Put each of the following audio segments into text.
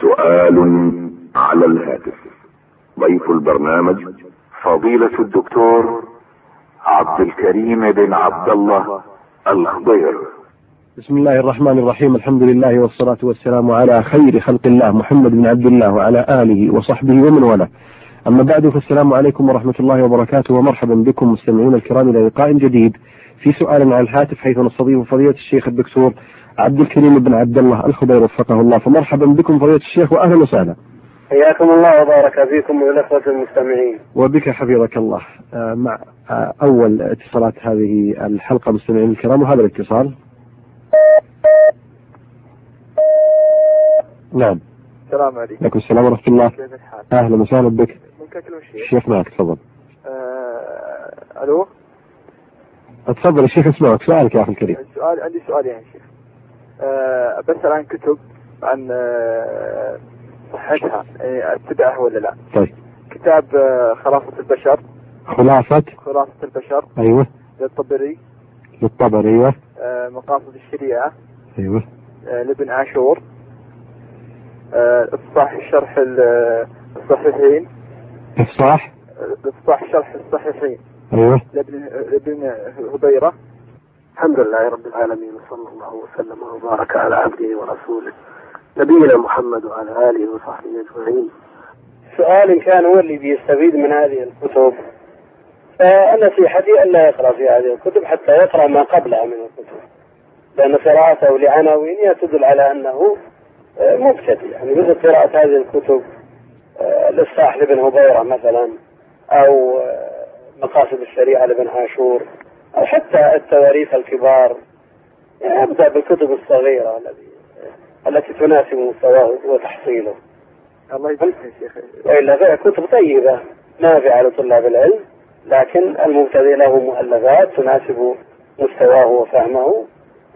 سؤال على الهاتف. ضيف البرنامج فضيلة الدكتور عبد الكريم بن عبد الله الخضير. بسم الله الرحمن الرحيم. الحمد لله والصلاة والسلام على خير خلق الله محمد بن عبد الله وعلى آله وصحبه ومن والاه. أما بعد فالسلام عليكم ورحمة الله وبركاته ومرحبا بكم مستمعين الكرام إلى لقاء جديد في سؤال على الهاتف حيث نستضيف فضيلة الشيخ الدكتور عبد الكريم بن عبد الله الخضير وفقه الله فمرحبا بكم فضيلة الشيخ وأهلا وسهلا. حياكم الله وبارك فيكم والإخوة المستمعين. وبك حفظك الله. آه، مع آه، أول اتصالات هذه الحلقة مستمعين الكرام وهذا الاتصال. نعم. السلام عليكم. عليكم السلام ورحمة الله. كيف الحال؟ أهلا وسهلا بك. ممكن أكلم الشيخ؟ الشيخ معك تفضل. آه... ألو؟ تفضل الشيخ اسمعك سؤالك يا أخي الكريم. السؤال عندي سؤال يعني شيخ. بسأل عن كتب عن آه... صحتها. يعني أتبعها ولا لا؟ طيب. كتاب آه... خلاصة البشر. خلاصة؟ خلاصة البشر. أيوه. للطبري. للطبر أيوه. آه... مقاصد الشريعة. آه... لابن عاشور. آه... إفصاح شرح ال- الصحيحين. إفصاح؟ آه، إفصاح شرح الصحيحين. أيوه. لابن لابن هبيرة. الحمد لله رب العالمين وصلى الله وسلم وبارك على عبده ورسوله نبينا محمد وعلى آله وصحبه أجمعين. سؤال إن كان هو اللي بيستفيد من هذه الكتب. فنصيحتي ألا يقرأ في هذه الكتب حتى يقرأ ما قبلها من الكتب. لأن قراءته لعناوينها تدل على أنه آه، مبتدئ. يعني مثل قراءة هذه الكتب آه، للصاح لابن هبيرة مثلا أو آه، مقاصد الشريعة لابن عاشور. أو حتى التواريخ الكبار يعني أبدأ بالكتب الصغيرة التي التي تناسب مستواه وتحصيله الله يجزيك يا شيخ وإلا فهي كتب طيبة نافعة لطلاب العلم لكن المبتدئ له مؤلفات تناسب مستواه وفهمه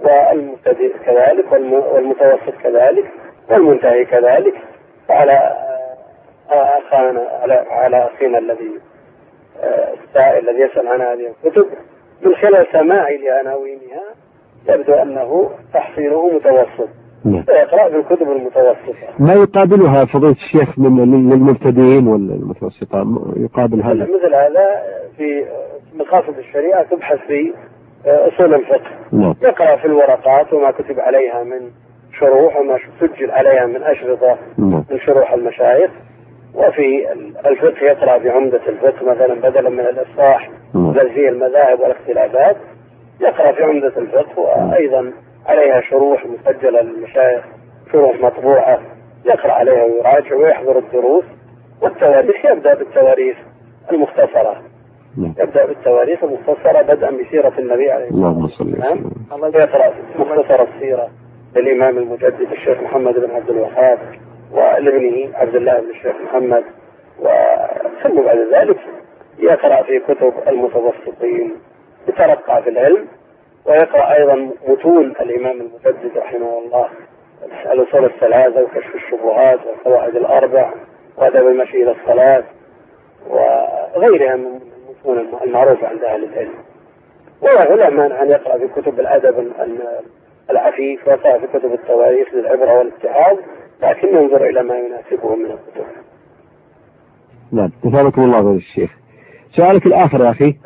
والمبتدئ كذلك والم- والمتوسط كذلك والمنتهي كذلك فعلى آه، أخانا على على أخينا الذي آه، السائل الذي يسأل عن هذه الكتب من خلال سماعي لعناوينها يبدو أنه تحصيله متوسط. نعم. فيقرأ في الكتب المتوسطة. ما يقابلها فضيلة الشيخ من للمبتدئين والمتوسطة يقابل هذا. مثل هذا في مقاصد الشريعة تبحث في آه، أصول الفقه. نعم. يقرأ في الورقات وما كتب عليها من شروح وما سجل عليها من أشرطة نعم. من شروح المشايخ. وفي الفقه يقرأ في عمدة الفقه مثلا بدلا من الإصلاح نعم. الذي فيه المذاهب والاختلافات يقرأ في عمدة الفقه وأيضا عليها شروح مسجلة للمشايخ شروح مطبوعة يقرأ عليها ويراجع ويحضر الدروس والتواريخ يبدأ بالتواريخ المختصرة. نعم. يبدأ بالتواريخ المختصرة بدءا بسيرة النبي عليه صل والسلام يقرأ مختصر السيرة للإمام المجدد الشيخ محمد بن عبد الوهاب. ولابنه عبد الله بن الشيخ محمد وثم بعد ذلك يقرأ في كتب المتوسطين يترقى في العلم ويقرأ أيضا متون الإمام المجدد رحمه الله الأصول الثلاثة وكشف الشبهات والقواعد الأربع وأدب المشي إلى الصلاة وغيرها من المتون المعروفة عند أهل العلم. وله لا مانع أن يقرأ في كتب الأدب ال- العفيف ويقرأ في كتب التواريخ للعبرة والاتعاظ لكن ينظر إلى ما يناسبه من الكتب نعم. جزاكم الله خير الشيخ. سؤالك الآخر يا أخي.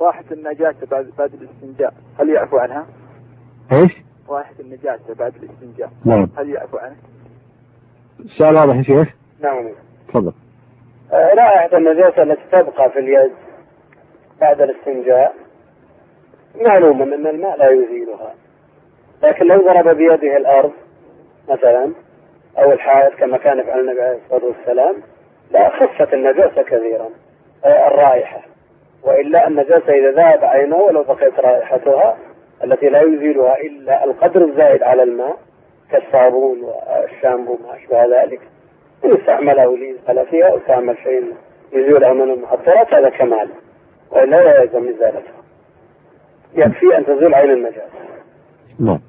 راحة النجاسة بعد بعد الاستنجاء هل يعفو عنها؟ إيش؟ راحة النجاسة بعد الاستنجاء نعم. هل يعفو عنها؟ السؤال واضح يا شيخ؟ نعم. تفضل. آه، رائحة النجاسة التي تبقى في اليد بعد الاستنجاء معلوم أن الماء لا يزيلها لكن لو ضرب بيده الأرض مثلا أو الحائط كما كان يفعل النبي عليه الصلاة والسلام لا خفت النجاسة كثيرا الرائحة. وإلا النجاسة إذا ذهب عينه ولو بقيت رائحتها التي لا يزيلها إلا القدر الزائد على الماء كالصابون والشامبو ما أشبه ذلك إن استعمله ليزال فيها أو استعمل شيء يزيلها من المحضرات هذا كمال وإلا لا يلزم إزالتها يكفي أن تزول عين النجاسة. نعم.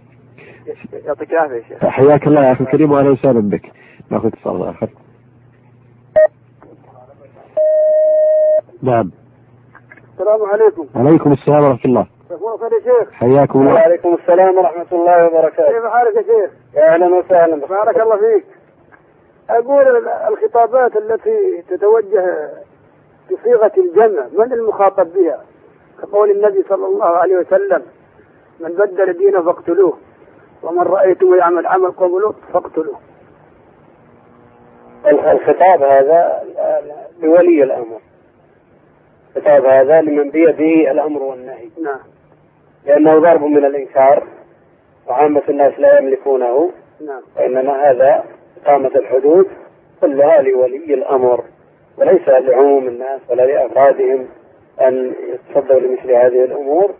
يعطيك العافية يا شيخ. حياك الله يا أخي الكريم وأهلا وسهلا بك. ناخذ اتصال آخر. نعم. السلام عليكم. عليكم السلام ورحمة الله. كيف يا شيخ؟ حياكم الله. وعليكم السلام ورحمة الله وبركاته. كيف حالك يا شيخ؟ يا أهلا وسهلا. بارك الله فيك. أقول الخطابات التي تتوجه بصيغة الجمع من المخاطب بها؟ كقول النبي صلى الله عليه وسلم من بدل دينه فاقتلوه. ومن رأيته يعمل عمل قبله فاقتلوه. الخطاب هذا لولي الأمر. الخطاب هذا لمن بيده الأمر والنهي. نعم. لأنه ضرب من الإنكار وعامة الناس لا يملكونه. نعم. وإنما هذا إقامة الحدود كلها لولي الأمر. وليس لعموم الناس ولا لأفرادهم أن يتصدوا لمثل هذه الأمور.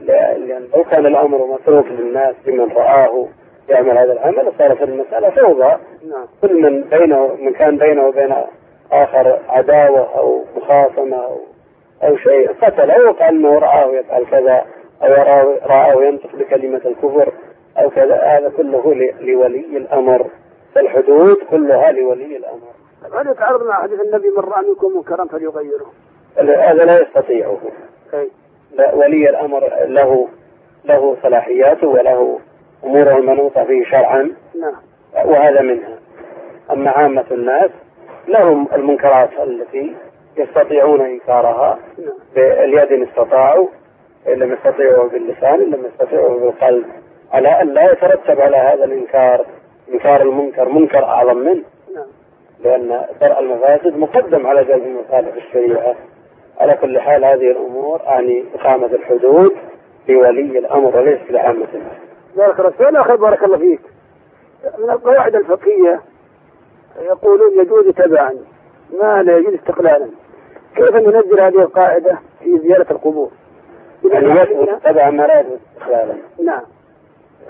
لأن لو كان الأمر متروك للناس لمن رآه يعمل هذا العمل صارت المسألة فوضى. نعم. كل من بينه من كان بينه وبين آخر عداوة أو مخاصمة أو أو شيء قتله وقال أنه رآه يفعل كذا أو رآه, ينطق بكلمة الكفر أو كذا. هذا كله لولي الأمر. الحدود كلها لولي الأمر. هل يتعارض مع حديث النبي من رأى منكم منكرا فليغيره. هذا لا يستطيعه. أي. ولي الأمر له له صلاحياته وله أموره المنوطة به شرعا. نعم. وهذا منها. أما عامة الناس لهم المنكرات التي يستطيعون إنكارها نعم. باليد إن استطاعوا إن لم يستطيعوا باللسان إن لم يستطيعوا بالقلب. على أن لا يترتب على هذا الإنكار إنكار المنكر منكر أعظم منه. نعم. لأن درء المفاسد مقدم على جلب المصالح الشريعة. على كل حال هذه الأمور يعني إقامة الحدود لولي الأمر وليس لعامة الناس. بارك الله فيك. أخي بارك الله فيك. من القواعد الفقهية يقولون يجوز تبعا ما لا يجوز استقلالا. كيف ننزل هذه القاعدة في زيارة القبور؟ يعني ما يثبت علمنا- تبع ما لا يثبت استقلالا. نعم.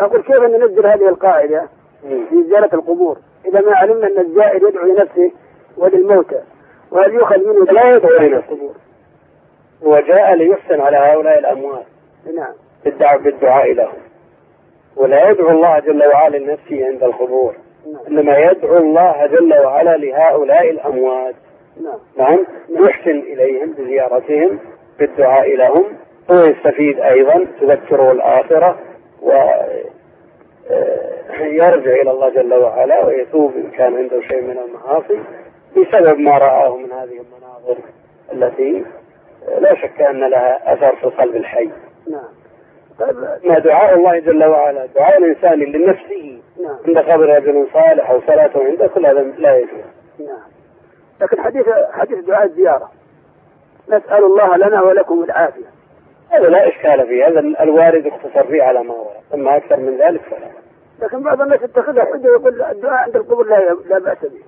أقول كيف ننزل هذه القاعدة في زيارة القبور؟ إذا ما علمنا أن الزائر يدعو لنفسه وللموتى وهل يؤخذ منه لا يدعو لنفسه. وجاء ليحسن على هؤلاء الأموات نعم. بالدعاء بالدعاء لهم. ولا يدعو الله جل وعلا لنفسه عند القبور. نعم. إنما يدعو الله جل وعلا لهؤلاء الأموات. نعم. نعم. يحسن إليهم بزيارتهم بالدعاء لهم. هو يستفيد أيضا تذكره الآخرة و آه، يرجع إلى الله جل وعلا ويتوب إن كان عنده شيء من المعاصي بسبب ما رآه من هذه المناظر التي لا شك أن لها أثر في قلب الحي. نعم. طيب ما دعاء الله جل وعلا؟ دعاء الإنسان لنفسه. نعم. عند قبر رجل صالح أو صلاته عنده كل هذا لا يجوز. نعم. لكن حديث حديث دعاء الزيارة. نسأل الله لنا ولكم العافية. هذا لا إشكال فيه. هذا الوارد اختصر فيه على ما ورد. أما أكثر من ذلك فلا. لكن بعض الناس يتخذها حجة ويقول الدعاء عند القبور لا لا بأس به.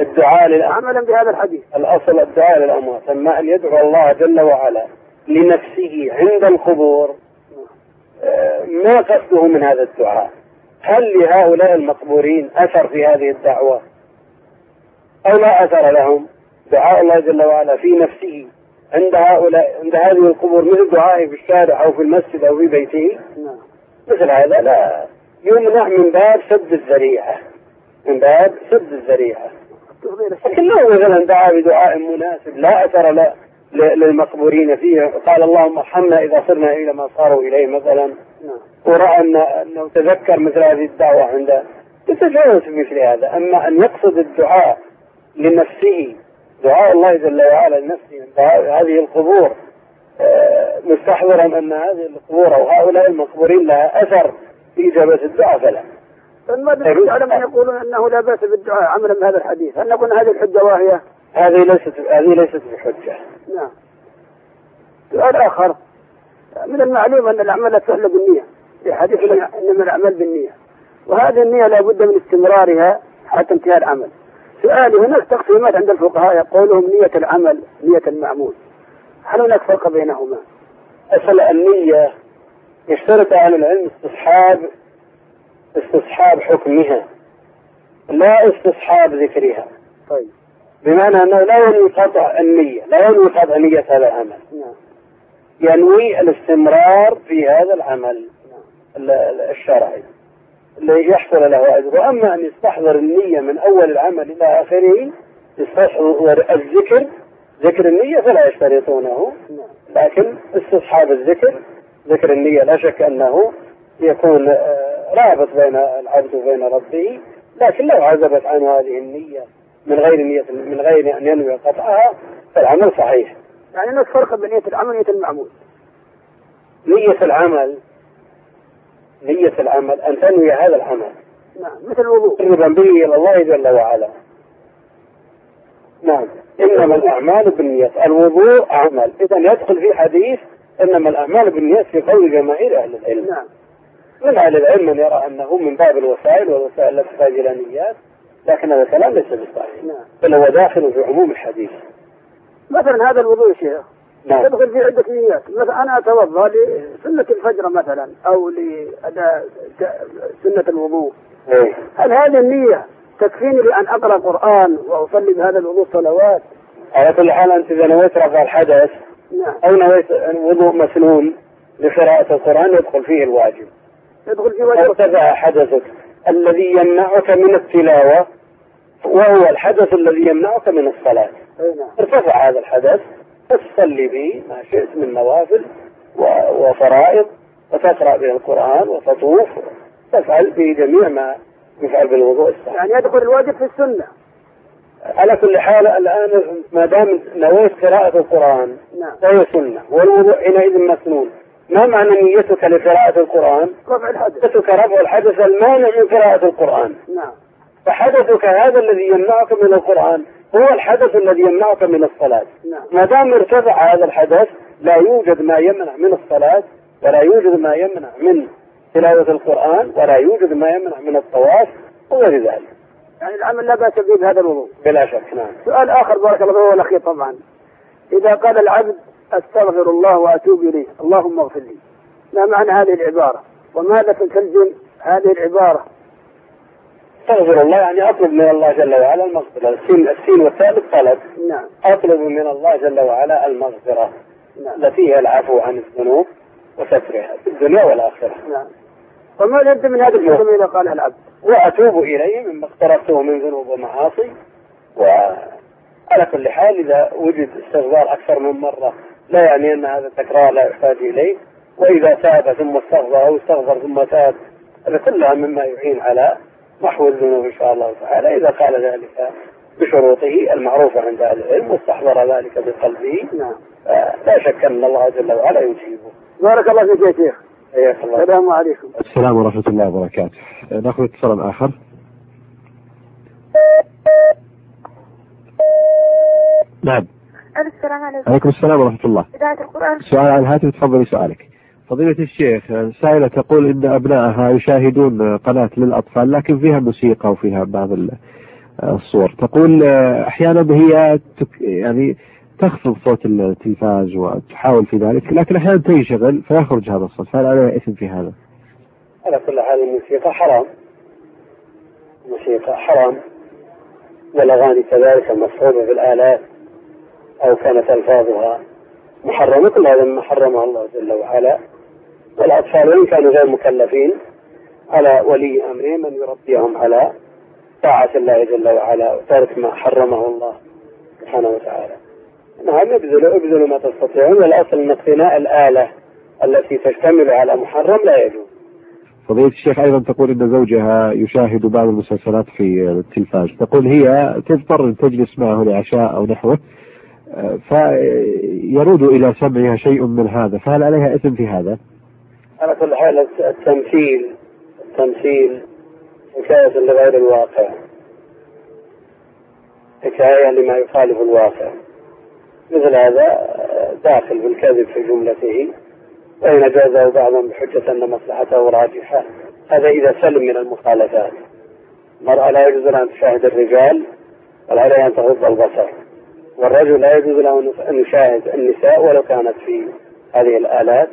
الدعاء للأموات عملا بهذا الحديث. الأصل الدعاء للأموات أما أن يدعو الله جل وعلا لنفسه عند القبور آه، ما قصده من هذا الدعاء؟ هل لهؤلاء المقبورين أثر في هذه الدعوة؟ أو لا أثر لهم؟ دعاء الله جل وعلا في نفسه عند هؤلاء عند هذه القبور مثل دعائه في الشارع أو في المسجد أو في بيته؟ نعم. مثل هذا لا. يمنع من باب سد الذريعة من باب سد الذريعة. تفضيل الشيخ لكن لو مثلا دعا بدعاء مناسب. لا أثر لا للمقبورين فيه. قال اللهم ارحمنا إذا صرنا إلى ما صاروا إليه مثلا. نعم. ورأى أن أنه تذكر مثل هذه الدعوة عنده يتجاوز في مثل هذا. أما أن يقصد الدعاء لنفسه دعاء الله جل وعلا لنفسه هذه القبور آه، مستحضرا أن هذه القبور أو هؤلاء المقبورين لها أثر في إجابة الدعاء فلا. دليل على من يقولون أنه لا بأس بالدعاء عملا بهذا الحديث. هل نقول هذه الحجة واهية؟ هذه ليست هذه ليست بحجة. نعم. سؤال آخر. من المعلوم أن الأعمال لا تحل بالنية. في حديث انما الأعمال بالنية. وهذه النية لابد من استمرارها حتى انتهاء العمل. سؤالي هناك تقسيمات عند الفقهاء يقولهم نية العمل نية المعمول. هل هناك فرق بينهما؟ أصل النية يشترط أهل العلم استصحاب استصحاب حكمها لا استصحاب ذكرها. طيب. بمعنى أنه لا ينوي قطع النية لا ينوي قطع نية هذا العمل. نعم. ينوي الاستمرار في هذا العمل نعم. ال- ال- الشرعي اللي يحصل له أجر. وأما أن يستحضر النية من أول العمل إلى آخره يستحضر الذكر ذكر النية فلا يشترطونه. نعم. لكن استصحاب الذكر ذكر النية لا شك أنه يكون آه، رابط بين العبد وبين ربه لكن لو عزبت عن هذه النية من غير نية من غير أن ينوي قطعها فالعمل صحيح. يعني نفس فرق بين نية العمل ونية المعمول. نية العمل نية العمل أن تنوي هذا العمل. نعم مثل الوضوء. تقربا به إلى الله جل وعلا. نعم. إنما الأعمال بالنيات الوضوء عمل. إذا يدخل في حديث إنما الأعمال بالنيات في قول جماهير أهل العلم. نعم. من أهل العلم من يرى أنه من باب الوسائل والوسائل لا تحتاج إلى نيات لكن هذا الكلام ليس بصحيح نعم. بل هو داخل في عموم الحديث. مثلا هذا الوضوء يا شيخ. نعم. يدخل في عدة نيات. مثلا أنا أتوضأ لسنة الفجر مثلا أو لأداء سنة الوضوء. إيه. هل هذه النية تكفيني لأن أقرأ قرآن وأصلي بهذا الوضوء صلوات على كل حال أنت إذا نويت رفع الحدث نعم. أو نويت وضوء مسنون لقراءة القرآن يدخل فيه الواجب. يدخل في وجه ارتفع حدثك الذي يمنعك من التلاوة وهو الحدث الذي يمنعك من الصلاة. نعم. ارتفع هذا الحدث تصلي به ما شئت من نوافل وفرائض وتقرأ به القرآن وتطوف. تفعل به جميع ما يفعل بالوضوء. الصحيح يعني يدخل الواجب في السنة. على كل حال الآن ما دام نويت قراءة القرآن نعم. فهي سنة والوضوء حينئذ مسنون. ما معنى نيتك لقراءة القرآن؟ رفع الحدث. نيتك رفع الحدث المانع من قراءة القرآن. نعم. فحدثك هذا الذي يمنعك من القرآن هو الحدث الذي يمنعك من الصلاة. نعم. ما دام ارتفع هذا الحدث لا يوجد ما يمنع من الصلاة ولا يوجد ما يمنع من تلاوة القرآن ولا يوجد ما يمنع من الطواف وغير ذلك. يعني العمل لا بأس به بهذا الوضوء. بلا شك نعم. سؤال آخر بارك الله فيه هو الأخير طبعا. إذا قال العبد أستغفر الله وأتوب إليه. اللهم اغفر لي. ما معنى هذه العبارة؟ وماذا تترجم هذه العبارة؟ أستغفر الله يعني أطلب من الله جل وعلا المغفرة. السين السين والثالث طلب. نعم. أطلب من الله جل وعلا المغفرة. نعم. التي العفو عن الذنوب وسترها. في الدنيا والآخرة. نعم. وما يبدو من هذا الحكم إذا قالها العبد؟ وأتوب إليه مما اقترفته من ذنوب ومعاصي. وعلى كل حال إذا وجد استغفار أكثر من مرة لا يعني أن هذا التكرار لا يحتاج إليه. وإذا تاب ثم استغفر أو استغفر ثم تاب هذا كلها مما يعين على محو الذنوب إن شاء الله تعالى. إذا قال ذلك بشروطه المعروفة عند أهل العلم واستحضر ذلك بقلبه نعم. آه، لا شك أن الله جل وعلا يجيبه. بارك الله فيك يا شيخ. حياك الله. السلام عليكم. السلام ورحمة الله وبركاته. نأخذ اتصال آخر. نعم. السلام عليكم. عليكم السلام ورحمة الله. إذاعة القرآن. سؤال على الهاتف تفضلي سؤالك. فضيلة الشيخ سائلة تقول إن أبنائها يشاهدون قناة للأطفال لكن فيها موسيقى وفيها بعض ال- الصور. تقول أحيانا هي تك يعني تخفض صوت التلفاز وتحاول في ذلك لكن أحيانا تنشغل فيخرج هذا الصوت. فهل عليها إثم في هذا؟ على كل حال الموسيقى حرام. الموسيقى حرام. والأغاني كذلك المصحوبة بالآلات. أو كانت ألفاظها محرمة كل هذا مما حرمه الله جل وعلا. والأطفال وإن كانوا غير مكلفين على ولي أمرهم أن يربيهم على طاعة الله جل وعلا وترك ما حرمه الله سبحانه وتعالى. نعم ابذلوا ابذلوا ما تستطيعون. والأصل أن اقتناء الآلة التي تشتمل على محرم لا يجوز. فضيلة الشيخ أيضا تقول إن زوجها يشاهد بعض المسلسلات في التلفاز. تقول هي تضطر أن تجلس معه لعشاء أو نحوه. فيرود إلى سمعها شيء من هذا فهل عليها إثم في هذا؟ على كل حال التمثيل التمثيل حكاية لغير الواقع. حكاية لما يخالف الواقع. مثل هذا داخل بالكذب في جملته. وإن جازه بعضهم بحجة أن مصلحته راجحة. هذا إذا سلم من المخالفات. المرأة لا يجوز أن تشاهد الرجال بل عليها أن تغض البصر. والرجل لا يجوز له أن يشاهد النساء ولو كانت في هذه الآلات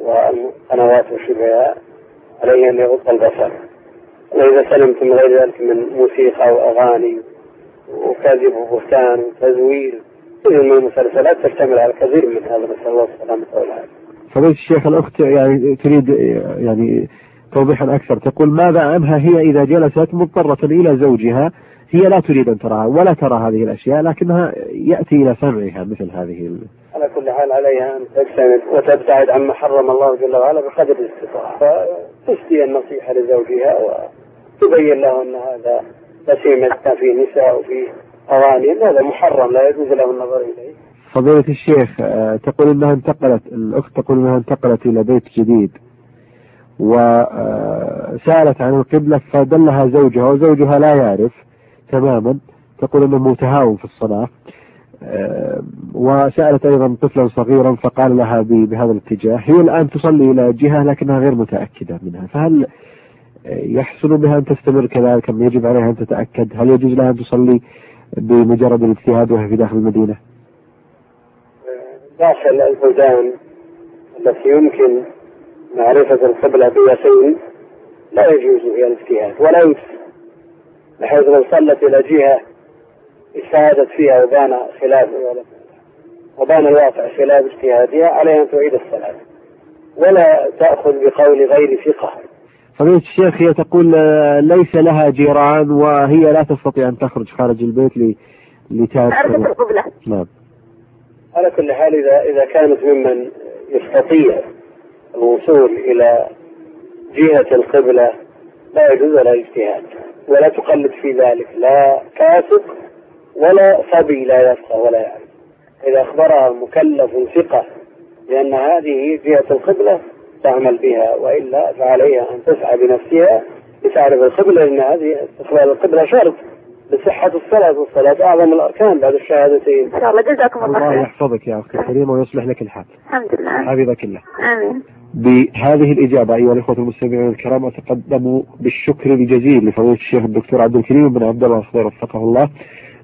والقنوات وشبهها عليه أن يغض البصر وإذا سلمت من غير ذلك من موسيقى وأغاني وكذب وبهتان وتزوير كل من المسلسلات تشتمل على كثير من هذا نسأل الله السلامة والعافية. فضيلة الشيخ الأخت يعني تريد يعني توضيحا أكثر تقول ماذا عنها هي إذا جلست مضطرة إلى زوجها هي لا تريد أن تراها ولا ترى هذه الأشياء لكنها يأتي إلى سمعها مثل هذه ال... على كل حال عليها أن تجتنب وتبتعد عما حرم الله جل وعلا بقدر الاستطاعة. فتسدي النصيحة لزوجها تبين له أن هذا بسيمة كان فيه نساء وفيه أغاني هذا محرم لا يجوز له النظر إليه. فضيلة الشيخ آه، تقول إنها انتقلت الأخت تقول إنها انتقلت إلى بيت جديد وسألت عن القبلة فدلها زوجها وزوجها لا يعرف. تماما. تقول إنه متهاون في الصلاة. آه، وسألت أيضا طفلا صغيرا فقال لها بهذا الاتجاه هي الآن تصلي إلى جهة لكنها غير متأكدة منها فهل يحسن بها أن تستمر كذلك أم يجب عليها أن تتأكد؟ هل يجوز لها أن تصلي بمجرد الاجتهاد وهي في داخل المدينة؟ داخل البلدان التي يمكن معرفة القبلة بيقين لا يجوز فيها الاجتهاد ولا يجوز بحيث لو صلت إلى جهة اجتهدت فيها وبان خلاف وبان الواقع خلاف اجتهادها عليها أن تعيد الصلاة. ولا تأخذ بقول غير ثقة. فضيلة الشيخ هي تقول آه، ليس لها جيران وهي لا تستطيع أن تخرج خارج البيت ل- القبلة. نعم. على كل حال إذا إذا كانت ممن يستطيع الوصول إلى جهة القبلة لا يجوز لها اجتهاد. ولا تقلد في ذلك. لا كاسب ولا صبي لا يفقه ولا يعرف. إذا أخبرها مكلف ثقة بأن هذه هي جهة القبلة تعمل بها وإلا فعليها أن تسعى بنفسها لتعرف القبلة لأن هذه استقبال القبلة شرط لصحة الصلاة والصلاة أعظم الأركان بعد الشهادتين. إن شاء الله. جزاكم الله الله خير. يحفظك يا أختي الكريمة ويصلح لك الحال. الحمد لله. حفظك الله. آمين. بهذه الإجابة أيها الإخوة المستمعين الكرام أتقدم بالشكر الجزيل لفضيلة الشيخ الدكتور عبد الكريم بن عبد الله الخضير وفقه الله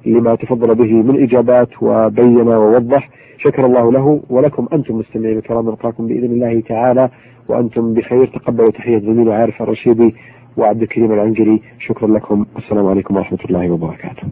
لما تفضل به من إجابات وبين ووضح. شكر الله له ولكم أنتم مستمعين الكرام نلقاكم بإذن الله تعالى وأنتم بخير. تقبلوا تحية زميلي عارف الرشيدي وعبد الكريم العنجري. شكرا لكم. والسلام عليكم ورحمة الله وبركاته.